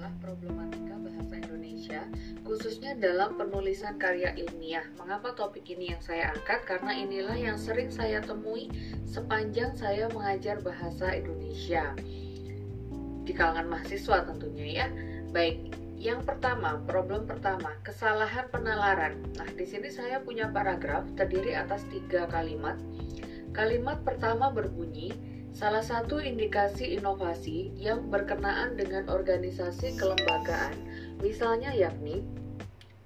adalah problematika bahasa Indonesia, khususnya dalam penulisan karya ilmiah. Mengapa topik ini yang saya angkat? Karena inilah yang sering saya temui sepanjang saya mengajar bahasa Indonesia di kalangan mahasiswa tentunya ya. Baik, yang pertama, problem pertama, kesalahan penalaran. Nah, di sini saya punya paragraf terdiri atas tiga kalimat. Kalimat pertama berbunyi, salah satu indikasi inovasi yang berkenaan dengan organisasi kelembagaan, misalnya yakni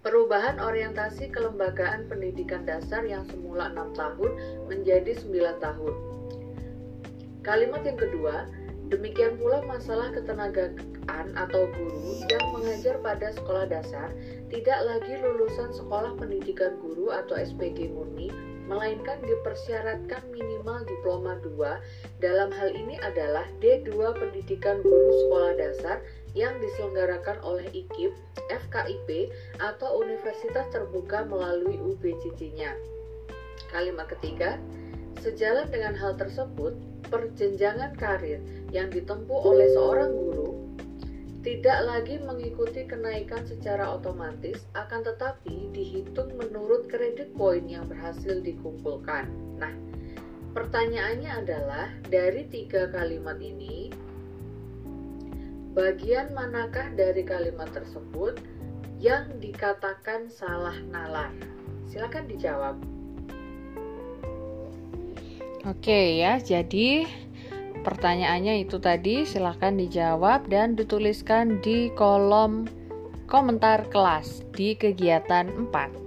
perubahan orientasi kelembagaan pendidikan dasar yang semula 6 tahun menjadi 9 tahun. Kalimat yang kedua, Demikian pula masalah ketenagaan atau guru yang mengajar pada sekolah dasar tidak lagi lulusan sekolah pendidikan guru atau SPG murni, melainkan dipersyaratkan minimal diploma 2. Dalam hal ini adalah D2 pendidikan guru sekolah dasar yang diselenggarakan oleh IKIP, FKIP, atau Universitas Terbuka melalui UBCC-nya. Kalimat ketiga, sejalan dengan hal tersebut, perjenjangan karir yang ditempuh oleh seorang guru tidak lagi mengikuti kenaikan secara otomatis, akan tetapi dihitung menurut kredit poin yang berhasil dikumpulkan. Nah, pertanyaannya adalah dari tiga kalimat ini, bagian manakah dari kalimat tersebut yang dikatakan salah nalar? Silakan dijawab. Oke ya, jadi pertanyaannya itu tadi silahkan dijawab dan dituliskan di kolom komentar kelas di kegiatan 4.